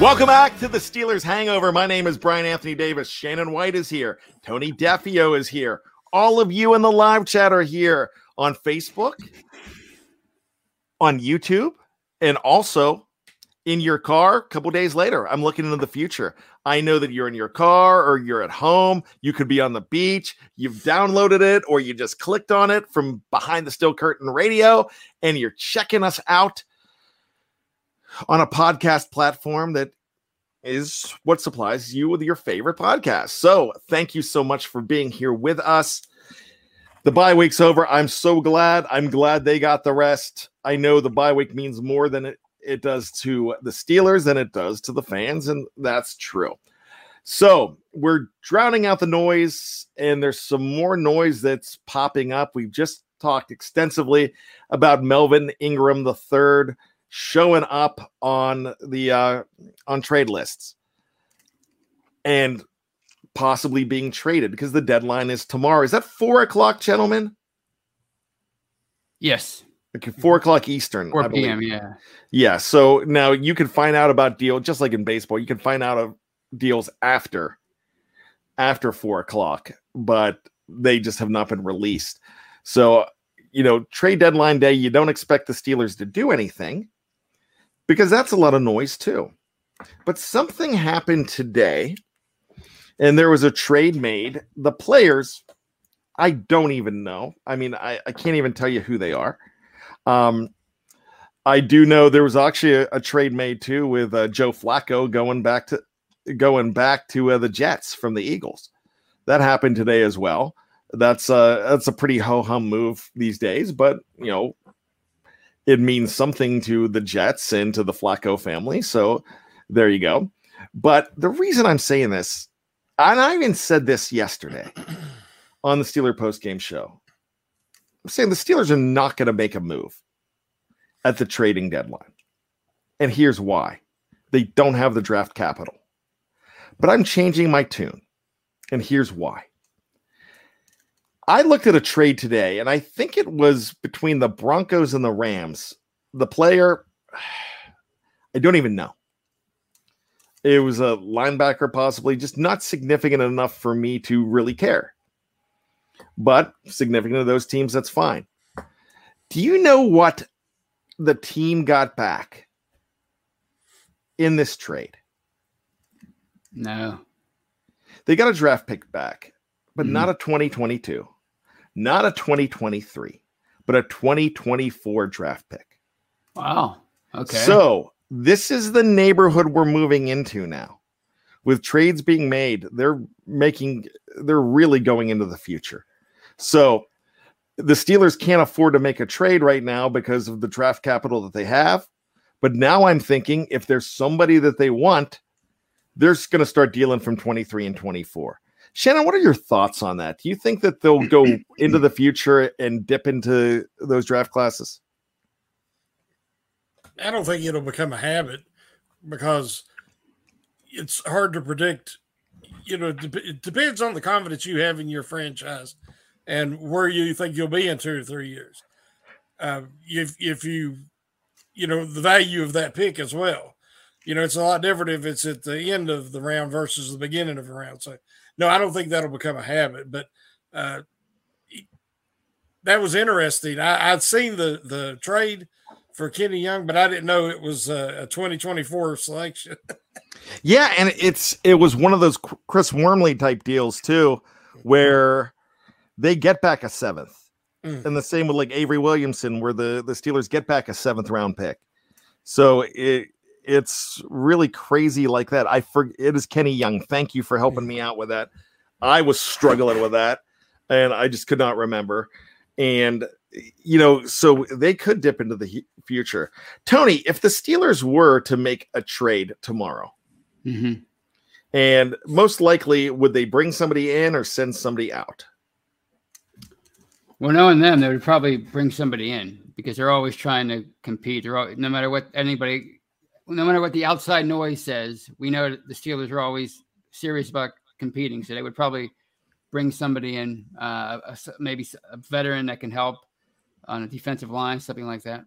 Welcome back to the Steelers Hangover. My name is Brian Anthony Davis. Shannon White is here. Tony Defeo is here. All of you in the live chat are here on Facebook, on YouTube, and also in your car a couple days later. I'm looking into the future. I know that you're in your car or you're at home. You could be on the beach. You've downloaded it or you just clicked on it from behind the Steel Curtain Radio and you're checking us out on a podcast platform that is what supplies you with your favorite podcast. So, thank you so much for being here with us. The bye week's over. I'm so glad. I'm glad they got the rest. I know the bye week means more than it, it does to the Steelers than it does to the fans, and that's true. So, we're drowning out the noise, and there's some more noise that's popping up. We've just talked extensively about Melvin Ingram the third showing up on the uh, on trade lists and possibly being traded because the deadline is tomorrow. Is that four o'clock, gentlemen? Yes. Okay, four o'clock Eastern. 4 p.m. Yeah. Yeah. So now you can find out about deal just like in baseball. You can find out of deals after after four o'clock, but they just have not been released. So you know, trade deadline day, you don't expect the Steelers to do anything because that's a lot of noise too. But something happened today, and there was a trade made. The players, I don't even know. I mean, I, I can't even tell you who they are. Um, I do know there was actually a, a trade made too with uh, Joe Flacco going back to going back to uh, the Jets from the Eagles. That happened today as well. That's uh that's a pretty ho hum move these days, but you know it means something to the Jets and to the Flacco family. So there you go. But the reason I'm saying this, and I even said this yesterday on the Steeler post game show, I'm saying the Steelers are not going to make a move at the trading deadline. And here's why they don't have the draft capital. But I'm changing my tune. And here's why. I looked at a trade today, and I think it was between the Broncos and the Rams. The player, I don't even know. It was a linebacker, possibly, just not significant enough for me to really care. But significant to those teams, that's fine. Do you know what the team got back in this trade? No. They got a draft pick back, but Mhm. not a 2022 not a 2023, but a 2024 draft pick. Wow. Okay. So this is the neighborhood we're moving into now. With trades being made, they're making, they're really going into the future. So the Steelers can't afford to make a trade right now because of the draft capital that they have. But now I'm thinking if there's somebody that they want, they're going to start dealing from 23 and 24. Shannon, what are your thoughts on that? Do you think that they'll go into the future and dip into those draft classes? I don't think it'll become a habit because it's hard to predict. You know, it depends on the confidence you have in your franchise and where you think you'll be in two or three years. Uh, if if you, you know, the value of that pick as well. You know, it's a lot different if it's at the end of the round versus the beginning of the round. So, no, I don't think that'll become a habit. But uh, that was interesting. I, I'd seen the the trade for Kenny Young, but I didn't know it was a, a 2024 selection. yeah, and it's it was one of those Chris Wormley type deals too, where they get back a seventh, mm. and the same with like Avery Williamson, where the the Steelers get back a seventh round pick. So it it's really crazy like that. I for it is Kenny Young. Thank you for helping me out with that. I was struggling with that, and I just could not remember. And you know, so they could dip into the future. Tony, if the Steelers were to make a trade tomorrow, mm-hmm. and most likely, would they bring somebody in or send somebody out? Well, knowing them, they would probably bring somebody in because they're always trying to compete. They're always, no matter what anybody, no matter what the outside noise says, we know that the Steelers are always serious about competing. So they would probably bring somebody in, uh, a, maybe a veteran that can help on a defensive line, something like that.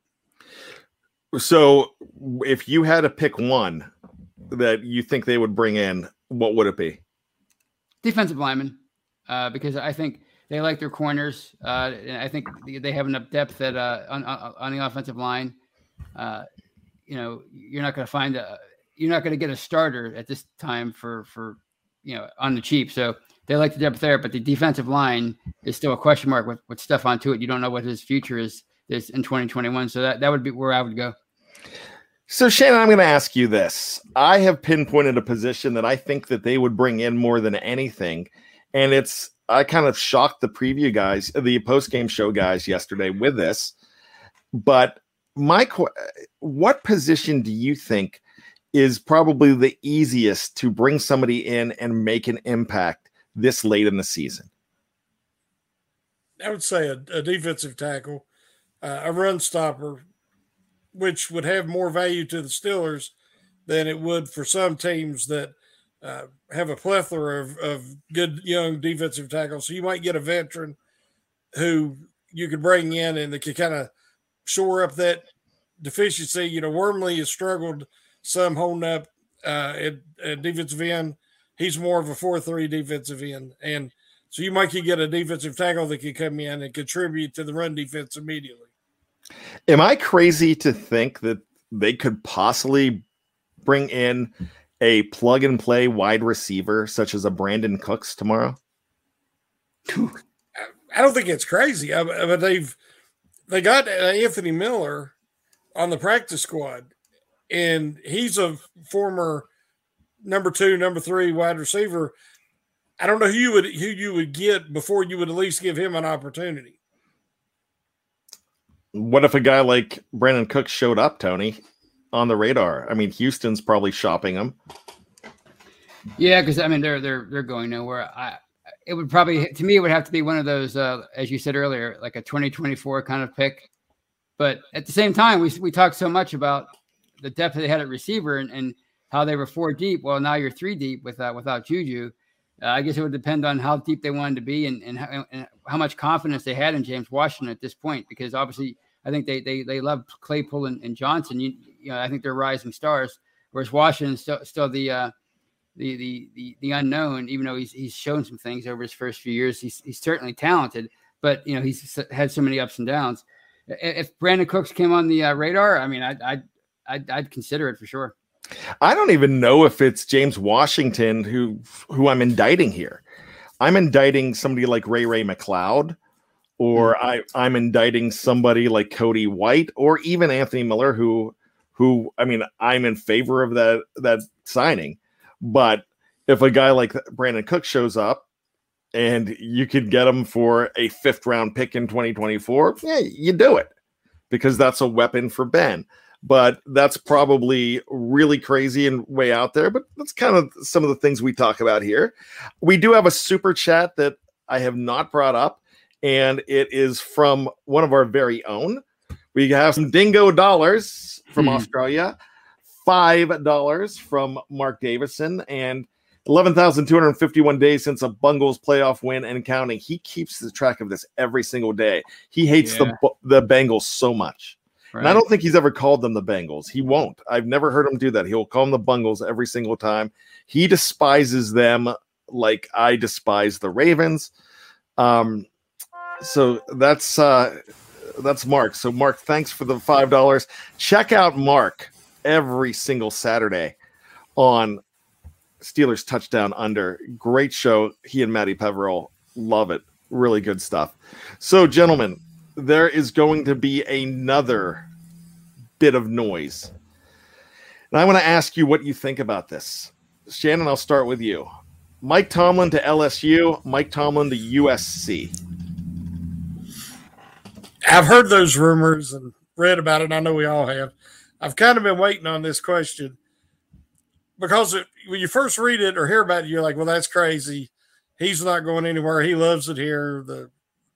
So, if you had to pick one, that you think they would bring in, what would it be? Defensive lineman, uh, because I think they like their corners. Uh, and I think they have enough depth that uh, on, on the offensive line. You know, you're not going to find a, you're not going to get a starter at this time for for you know on the cheap. So they like the depth there, but the defensive line is still a question mark with with Stephon Tuitt. You don't know what his future is is in 2021. So that that would be where I would go. So Shannon, I'm going to ask you this. I have pinpointed a position that I think that they would bring in more than anything, and it's I kind of shocked the preview guys, the post game show guys yesterday with this. But my what position do you think is probably the easiest to bring somebody in and make an impact this late in the season? I would say a, a defensive tackle, uh, a run stopper, which would have more value to the Steelers than it would for some teams that uh, have a plethora of, of good young defensive tackles. So you might get a veteran who you could bring in and they could kind of shore up that deficiency. You know, Wormley has struggled some holding up uh, at, at defensive end. He's more of a 4 3 defensive end. And so you might get a defensive tackle that could come in and contribute to the run defense immediately. Am I crazy to think that they could possibly bring in a plug and play wide receiver such as a Brandin Cooks tomorrow? I don't think it's crazy, but they've they got uh, Anthony Miller on the practice squad, and he's a former number two, number three wide receiver. I don't know who you would who you would get before you would at least give him an opportunity. What if a guy like Brandin Cook showed up, Tony, on the radar? I mean, Houston's probably shopping him. Yeah, because I mean they're they're they're going nowhere. I it would probably to me it would have to be one of those uh, as you said earlier, like a 2024 kind of pick. But at the same time, we we talked so much about the depth they had at receiver and, and how they were four deep. Well, now you're three deep without without Juju. Uh, I guess it would depend on how deep they wanted to be and and how, and how, much confidence they had in James Washington at this point. Because obviously, I think they they they love Claypool and, and Johnson. You, you know, I think they're rising stars. Whereas Washington's still still the uh, the, the the the unknown. Even though he's he's shown some things over his first few years, he's he's certainly talented. But you know, he's had so many ups and downs. If Brandin Cooks came on the uh, radar, I mean, I'd, I'd I'd, I'd consider it for sure. I don't even know if it's James Washington who who I'm indicting here. I'm indicting somebody like Ray Ray McCloud, or mm-hmm. I I'm indicting somebody like Cody White, or even Anthony Miller, who who I mean I'm in favor of that that signing, but if a guy like Brandin Cook shows up and you could get him for a fifth round pick in 2024, yeah, you do it because that's a weapon for Ben but that's probably really crazy and way out there. But that's kind of some of the things we talk about here. We do have a super chat that I have not brought up, and it is from one of our very own. We have some dingo dollars from hmm. Australia, five dollars from Mark Davison, and 11,251 days since a Bungles playoff win and counting. He keeps the track of this every single day. He hates yeah. the the Bengals so much. Right. And I don't think he's ever called them the Bengals. He won't. I've never heard him do that. He'll call them the Bungles every single time. He despises them like I despise the Ravens. Um, so that's uh that's Mark. So Mark, thanks for the five dollars. Check out Mark every single Saturday on Steelers touchdown under. Great show. He and Matty Peverell love it. Really good stuff. So, gentlemen, there is going to be another bit of noise. And I want to ask you what you think about this. Shannon, I'll start with you. Mike Tomlin to LSU, Mike Tomlin to USC. I've heard those rumors and read about it. I know we all have. I've kind of been waiting on this question because it, when you first read it or hear about it, you're like, well, that's crazy. He's not going anywhere. He loves it here. The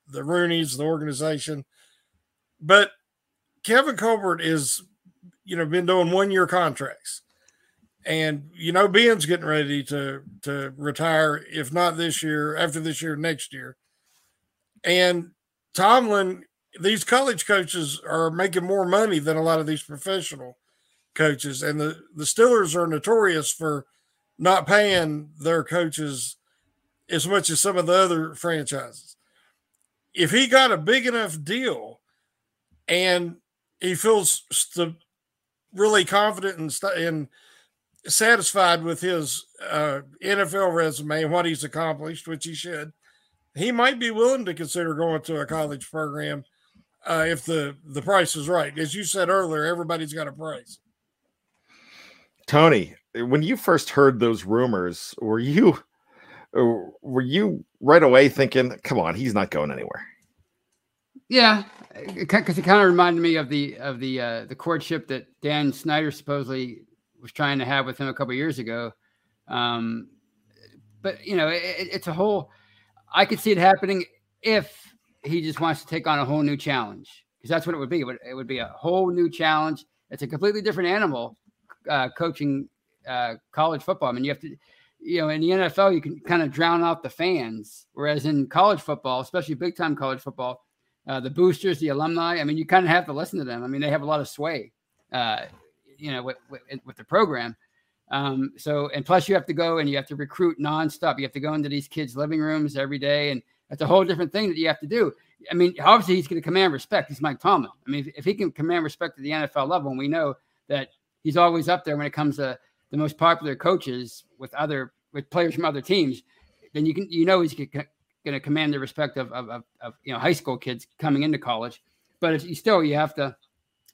the Rooneys, the organization. But Kevin Colbert is, you know, been doing one year contracts. And you know, Ben's getting ready to to retire, if not this year, after this year, next year. And Tomlin, these college coaches are making more money than a lot of these professional coaches, and the the Steelers are notorious for not paying their coaches as much as some of the other franchises. If he got a big enough deal, and he feels st- really confident and, st- and satisfied with his uh, NFL resume and what he's accomplished, which he should, he might be willing to consider going to a college program uh, if the the price is right. As you said earlier, everybody's got a price. Tony, when you first heard those rumors, were you were you right away thinking, "Come on, he's not going anywhere"? Yeah, because it kind of reminded me of the of the uh, the courtship that Dan Snyder supposedly was trying to have with him a couple years ago. Um, but you know, it, it's a whole. I could see it happening if he just wants to take on a whole new challenge because that's what it would be. It would, be a whole new challenge. It's a completely different animal uh, coaching uh, college football. I mean, you have to, you know, in the NFL, you can kind of drown out the fans, whereas in college football, especially big time college football, uh, the boosters, the alumni, I mean, you kind of have to listen to them. I mean, they have a lot of sway, uh, you know, with, with, with the program. Um, so, and plus you have to go and you have to recruit nonstop. You have to go into these kids' living rooms every day. And that's a whole different thing that you have to do. I mean, obviously he's going to command respect. He's Mike Tomlin. I mean, if, if, he can command respect at the NFL level, and we know that he's always up there when it comes to the most popular coaches with other with players from other teams, then you can you know he's going to command the respect of, of, of, of, you know high school kids coming into college. But if you still you have to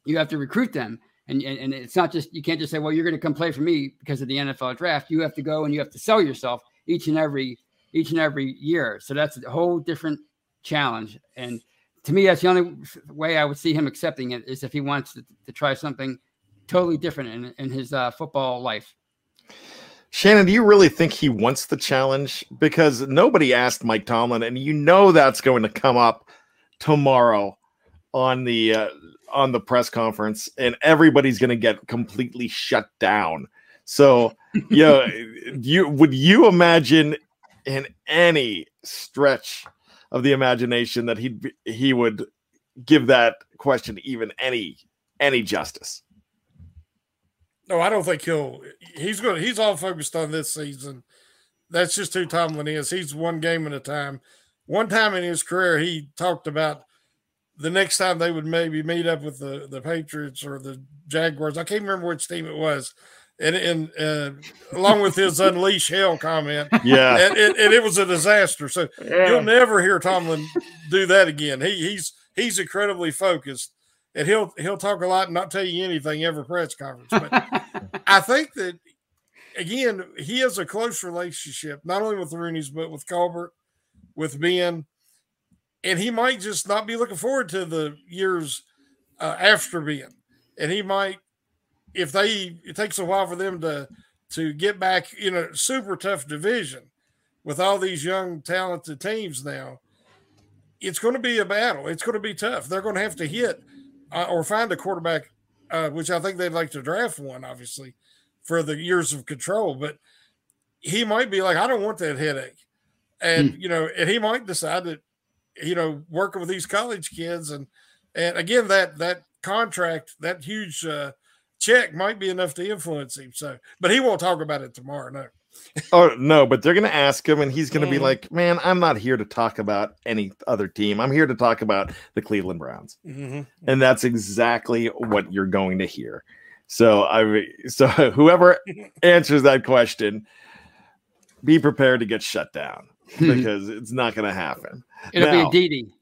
you have to recruit them. And, and, and it's not just you can't just say, well, you're going to come play for me because of the NFL draft. You have to go and you have to sell yourself each and every each and every year. So that's a whole different challenge. And to me, that's the only way I would see him accepting it is if he wants to, to try something totally different in, in his uh, football life. Shannon, do you really think he wants the challenge? Because nobody asked Mike Tomlin, and you know that's going to come up tomorrow on the uh, on the press conference, and everybody's going to get completely shut down. So, yeah, you would you imagine in any stretch of the imagination that he he would give that question even any any justice. No, I don't think he'll. He's going. He's all focused on this season. That's just who Tomlin is. He's one game at a time. One time in his career, he talked about the next time they would maybe meet up with the the Patriots or the Jaguars. I can't remember which team it was and and uh, along with his unleash hell comment, yeah, and, and, and, it was a disaster. So yeah. you'll never hear Tomlin do that again. He, he's he's incredibly focused, and he'll he'll talk a lot and not tell you anything every press conference. But I think that again, he has a close relationship not only with the Rooneys but with Colbert, with Ben, and he might just not be looking forward to the years uh, after Ben, and he might if they it takes a while for them to to get back in a super tough division with all these young talented teams now it's going to be a battle. It's going to be tough. They're going to have to hit uh, or find a quarterback uh, which i think they'd like to draft one obviously for the years of control but he might be like i don't want that headache. And hmm. you know and he might decide that you know working with these college kids and and again that that contract that huge uh, check might be enough to influence him. So, but he won't talk about it tomorrow. No. oh no, but they're going to ask him, and he's going to mm. be like, "Man, I'm not here to talk about any other team. I'm here to talk about the Cleveland Browns," mm-hmm. and that's exactly what you're going to hear. So I, so whoever answers that question, be prepared to get shut down because it's not going to happen. It'll now, be a Didi.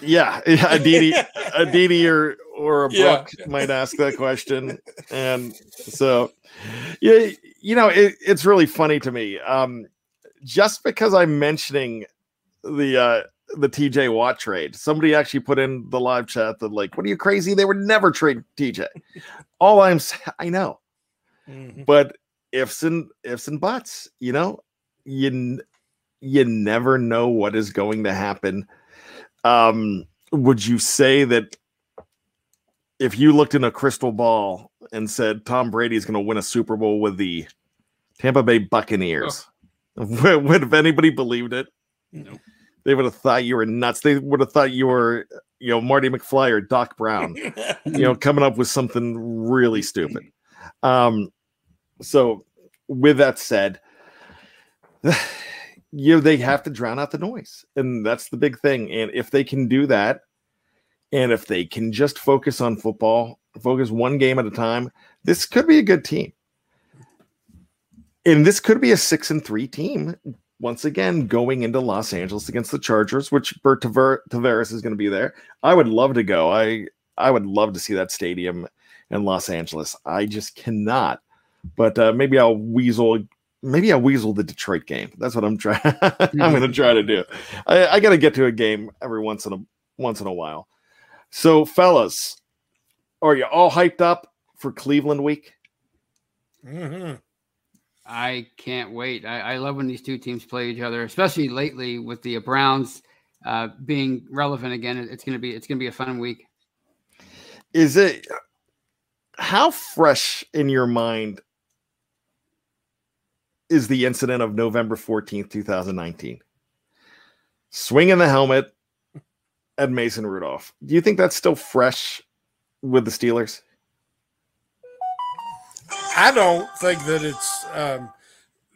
Yeah, yeah, Aditi, Aditi, or or a Brooke yeah. might ask that question, and so yeah, you know, it, it's really funny to me. Um, just because I'm mentioning the uh the TJ Watt trade, somebody actually put in the live chat that like, "What are you crazy? They would never trade TJ." All I'm saying, I know, mm-hmm. but ifs and ifs and buts, you know, you you never know what is going to happen um, would you say that if you looked in a crystal ball and said Tom Brady is going to win a Super Bowl with the Tampa Bay Buccaneers, oh. would, would have anybody believed it? No. They would have thought you were nuts. They would have thought you were, you know, Marty McFly or Doc Brown, you know, coming up with something really stupid. Um, so with that said, you know, they have to drown out the noise, and that's the big thing. And if they can do that, and if they can just focus on football, focus one game at a time, this could be a good team. And this could be a six and three team once again going into Los Angeles against the Chargers, which Bert Taver- Tavares is going to be there. I would love to go. I I would love to see that stadium in Los Angeles. I just cannot. But uh, maybe I'll weasel. Maybe I'll weasel the Detroit game. That's what I'm trying. I'm going to try to do. I, I got to get to a game every once in a once in a while. So, fellas, are you all hyped up for Cleveland week? hmm I can't wait. I, I love when these two teams play each other, especially lately with the Browns uh, being relevant again. It's gonna be it's gonna be a fun week. Is it how fresh in your mind is the incident of November 14th, 2019? Swinging the helmet at Mason Rudolph. Do you think that's still fresh with the Steelers? I don't think that it's um,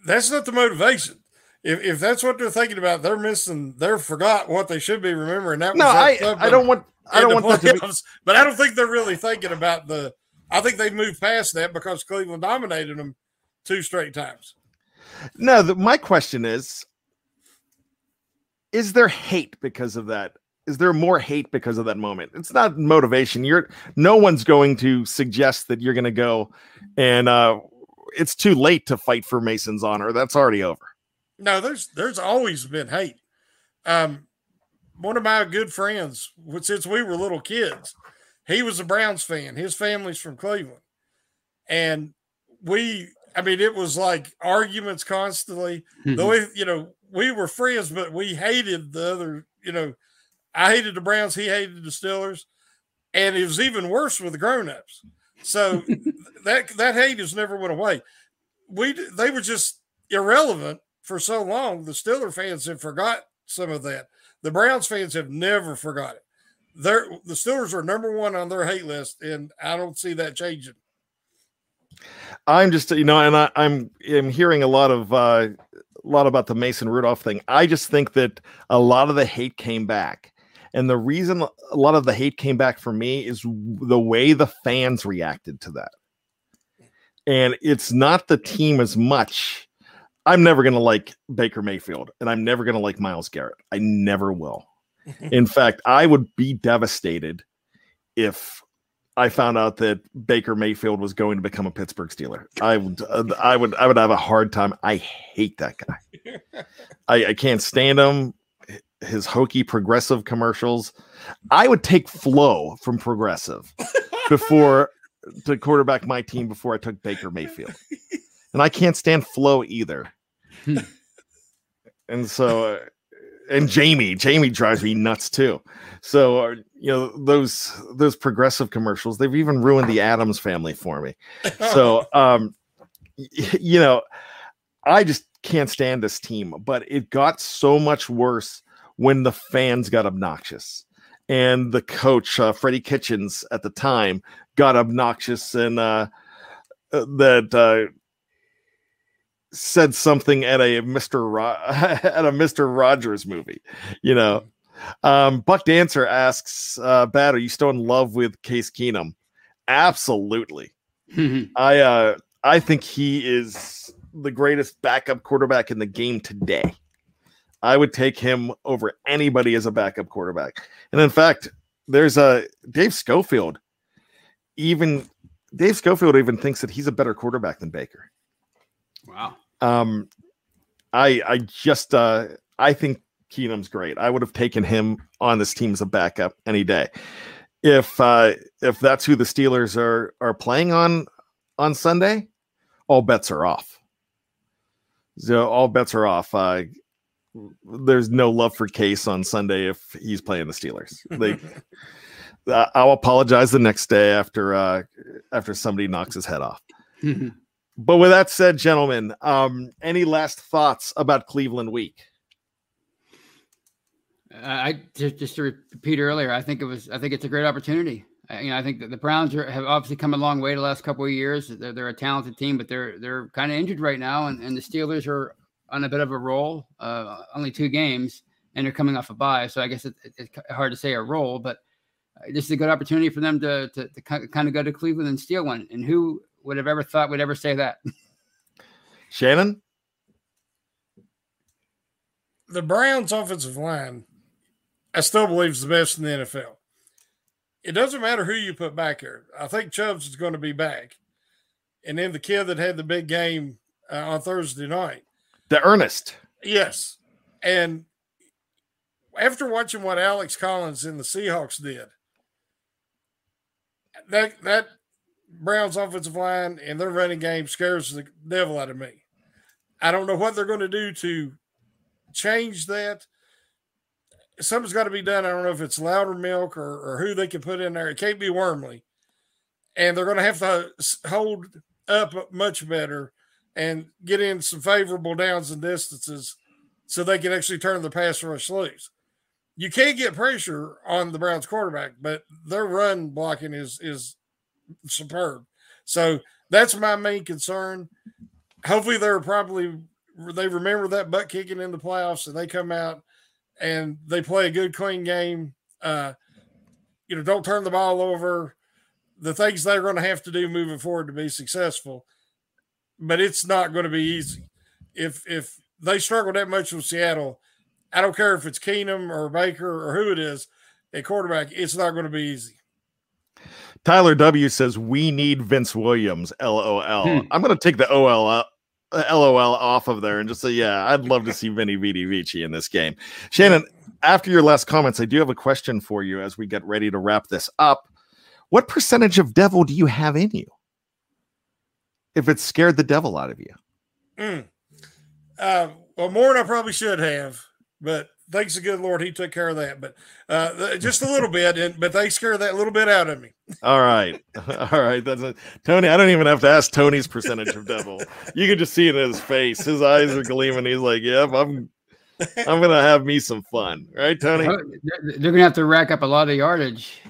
that's not the motivation. If, if that's what they're thinking about, they're missing. They're forgot what they should be remembering. That No, was I I don't want I don't want that to be. But I don't think they're really thinking about the. I think they've moved past that because Cleveland dominated them two straight times. No, the, my question is Is there hate because of that? Is there more hate because of that moment? It's not motivation. You're no one's going to suggest that you're going to go and uh it's too late to fight for Mason's honor. That's already over. No, there's there's always been hate. Um, one of my good friends, since we were little kids, he was a Browns fan. His family's from Cleveland, and we, I mean, it was like arguments constantly. The mm-hmm. way you know we were friends, but we hated the other. You know, I hated the Browns. He hated the Steelers, and it was even worse with the grown-ups. So that that hate has never went away. We they were just irrelevant for so long. The Steeler fans have forgot some of that. The Browns fans have never forgot it. They're, the Steelers are number one on their hate list, and I don't see that changing. I'm just you know, and I, I'm I'm hearing a lot of uh, a lot about the Mason Rudolph thing. I just think that a lot of the hate came back, and the reason a lot of the hate came back for me is the way the fans reacted to that. And it's not the team as much. I'm never going to like Baker Mayfield, and I'm never going to like Myles Garrett. I never will. In fact, I would be devastated if I found out that Baker Mayfield was going to become a Pittsburgh Steeler. I would, uh, I would, I would have a hard time. I hate that guy. I, I can't stand him. His hokey progressive commercials. I would take Flo from Progressive before to quarterback my team before I took Baker Mayfield, and I can't stand Flo either. Hmm. and so, uh, and Jamie, Jamie drives me nuts too. So, uh, you know, those those progressive commercials, they've even ruined the Addams family for me. So, um, you know, I just can't stand this team, but it got so much worse when the fans got obnoxious. And the coach, uh, Freddie Kitchens, at the time, got obnoxious and uh, uh, that uh, said something at a Mister Ro- at a Mister Rogers movie. You know, um, Buck Dancer asks, uh, "Bat, are you still in love with Case Keenum?" Absolutely. I uh, I think he is the greatest backup quarterback in the game today. I would take him over anybody as a backup quarterback. And in fact, there's a Dave Schofield. Even Dave Schofield even thinks that he's a better quarterback than Baker. wow. Um, I I just uh, I think Keenum's great. I would have taken him on this team as a backup any day. If uh, if that's who the Steelers are are playing on on Sunday, all bets are off. So all bets are off. Uh, there's no love for Case on Sunday if he's playing the Steelers. They, uh, I'll apologize the next day after uh, after somebody knocks his head off. But with that said, gentlemen, um, any last thoughts about Cleveland week? I just, just to repeat earlier, I think it was. I think it's a great opportunity. I, you know, I think that the Browns are, have obviously come a long way the last couple of years. They're, they're a talented team, but they're they're kind of injured right now, and, and the Steelers are on a bit of a roll. Uh, only two games, and they're coming off a bye, so I guess it, it, it's hard to say a roll, but uh, this is a good opportunity for them to, to to kind of go to Cleveland and steal one. And who would have ever thought would ever say that? Shannon, the Browns' offensive line, I still believe is the best in the NFL. It doesn't matter who you put back here. I think Chubbs is going to be back, and then the kid that had the big game uh, on Thursday night, D'Ernest. Yes, and after watching what Alex Collins and the Seahawks did, that that Browns offensive line and their running game scares the devil out of me. I don't know what they're going to do to change that. Something's got to be done. I don't know if it's Loudermilk or, or who they can put in there. It can't be Wormley. And they're going to have to hold up much better and get in some favorable downs and distances so they can actually turn the pass rush loose. You can't get pressure on the Browns quarterback, but their run blocking is is superb. So that's my main concern. Hopefully they're probably they remember that butt kicking in the playoffs and they come out and they play a good clean game. Uh, you know, don't turn the ball over. The things they're going to have to do moving forward to be successful, but it's not going to be easy. If if they struggle that much with Seattle, I don't care if it's Keenum or Baker or who it is, a quarterback, it's not going to be easy. Tyler W says we need Vince Williams. LOL. Hmm. I'm going to take the OL LOL off of there and just say, yeah, I'd love to see Vinny Vidi Vici in this game. Shannon, after your last comments, I do have a question for you as we get ready to wrap this up. What percentage of devil do you have in you? If it scared the devil out of you? Mm. Uh, well, more than I probably should have, but thanks the good Lord, He took care of that. But uh, just a little bit, and but they scared that little bit out of me. All right, all right. That's a, Tony. I don't even have to ask Tony's percentage of devil. You can just see it in his face. His eyes are gleaming. He's like, "Yep, I'm." I'm gonna have me some fun, right, Tony? They're gonna have to rack up a lot of yardage.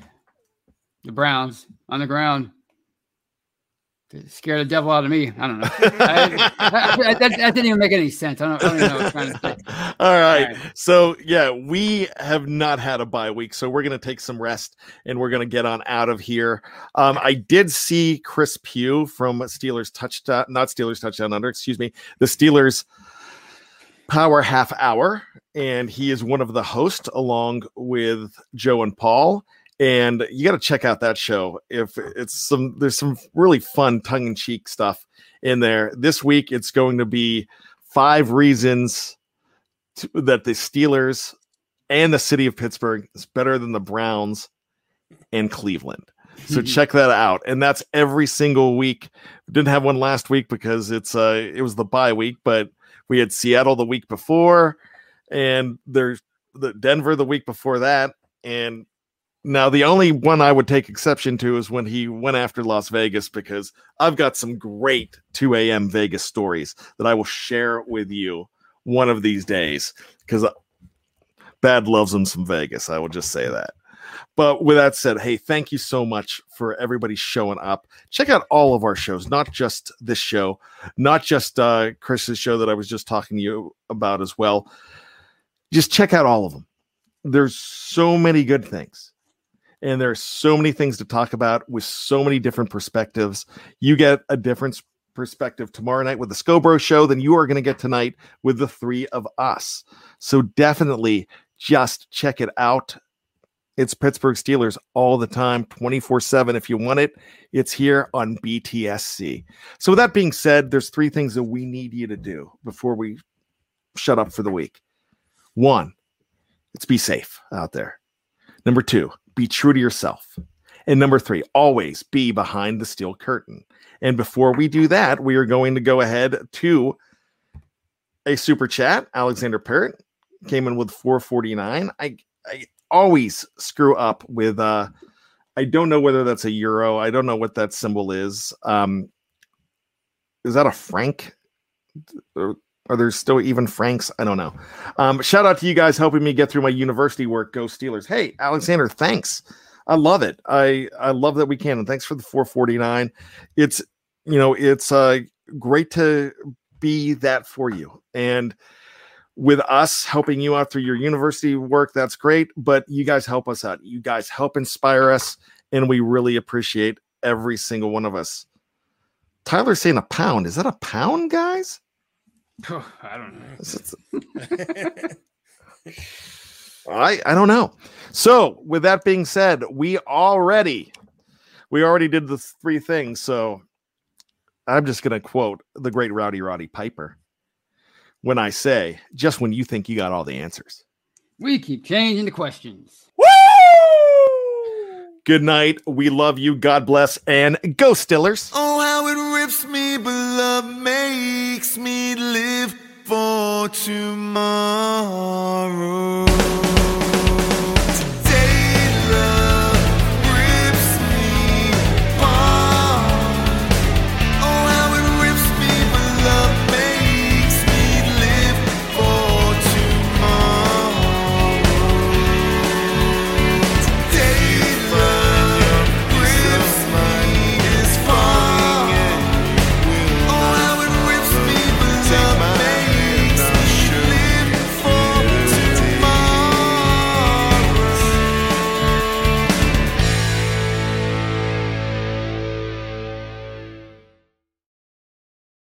The Browns on the ground scare the devil out of me. I don't know. I, I, that, that, didn't even make any sense. I don't, I don't know what I'm trying to say. All right. All right. So, yeah, we have not had a bye week. So, we're going to take some rest and we're going to get on out of here. Um, I did see Chris Pugh from Steelers Touchdown, not Steelers Touchdown Under, excuse me, the Steelers Power Half Hour. And he is one of the hosts along with Joe and Paul and you got to check out that show if it's some there's some really fun tongue-in-cheek stuff in there. This week it's going to be five reasons to, that the steelers and the city of pittsburgh is better than the browns and cleveland. So check that out and that's every single week. Didn't have one last week because it's uh it was the bye week but we had seattle the week before and there's the denver the week before that and now, the only one I would take exception to is when he went after Las Vegas because I've got some great 2 a.m. Vegas stories that I will share with you one of these days because uh, Bad loves him some Vegas. I will just say that. But with that said, hey, thank you so much for everybody showing up. Check out all of our shows, not just this show, not just uh, Chris's show that I was just talking to you about as well. Just check out all of them. There's so many good things and there's so many things to talk about with so many different perspectives. You get a different perspective tomorrow night with the Scobro show than you are going to get tonight with the three of us. So definitely just check it out. It's Pittsburgh Steelers all the time, 24 7. If you want it, it's here on BTSC. So, with that being said, there's three things that we need you to do before we shut up for the week. One, it's be safe out there. Number two, be true to yourself. And number three, always be behind the steel curtain. And before we do that, we are going to go ahead to a super chat. Alexander Parrott came in with 449. I, I always screw up with uh I don't know whether that's a euro. I don't know what that symbol is. Um is that a franc? Are there still even Franks? I don't know. Um, shout out to you guys helping me get through my university work. Go Steelers! Hey, Alexander, thanks. I love it. I I love that we can, and thanks for the 449. It's you know it's uh great to be that for you, and with us helping you out through your university work, that's great. But you guys help us out. You guys help inspire us, and we really appreciate every single one of us. Tyler's saying a pound. Is that a pound, guys? Oh, I don't know. I I don't know. So with that being said, we already we already did the three things. So I'm just gonna quote the great Rowdy Roddy Piper when I say, just when you think you got all the answers. We keep changing the questions. Woo! Good night. We love you. God bless. And go Stillers. Oh, how it rips me, but love makes me live for tomorrow.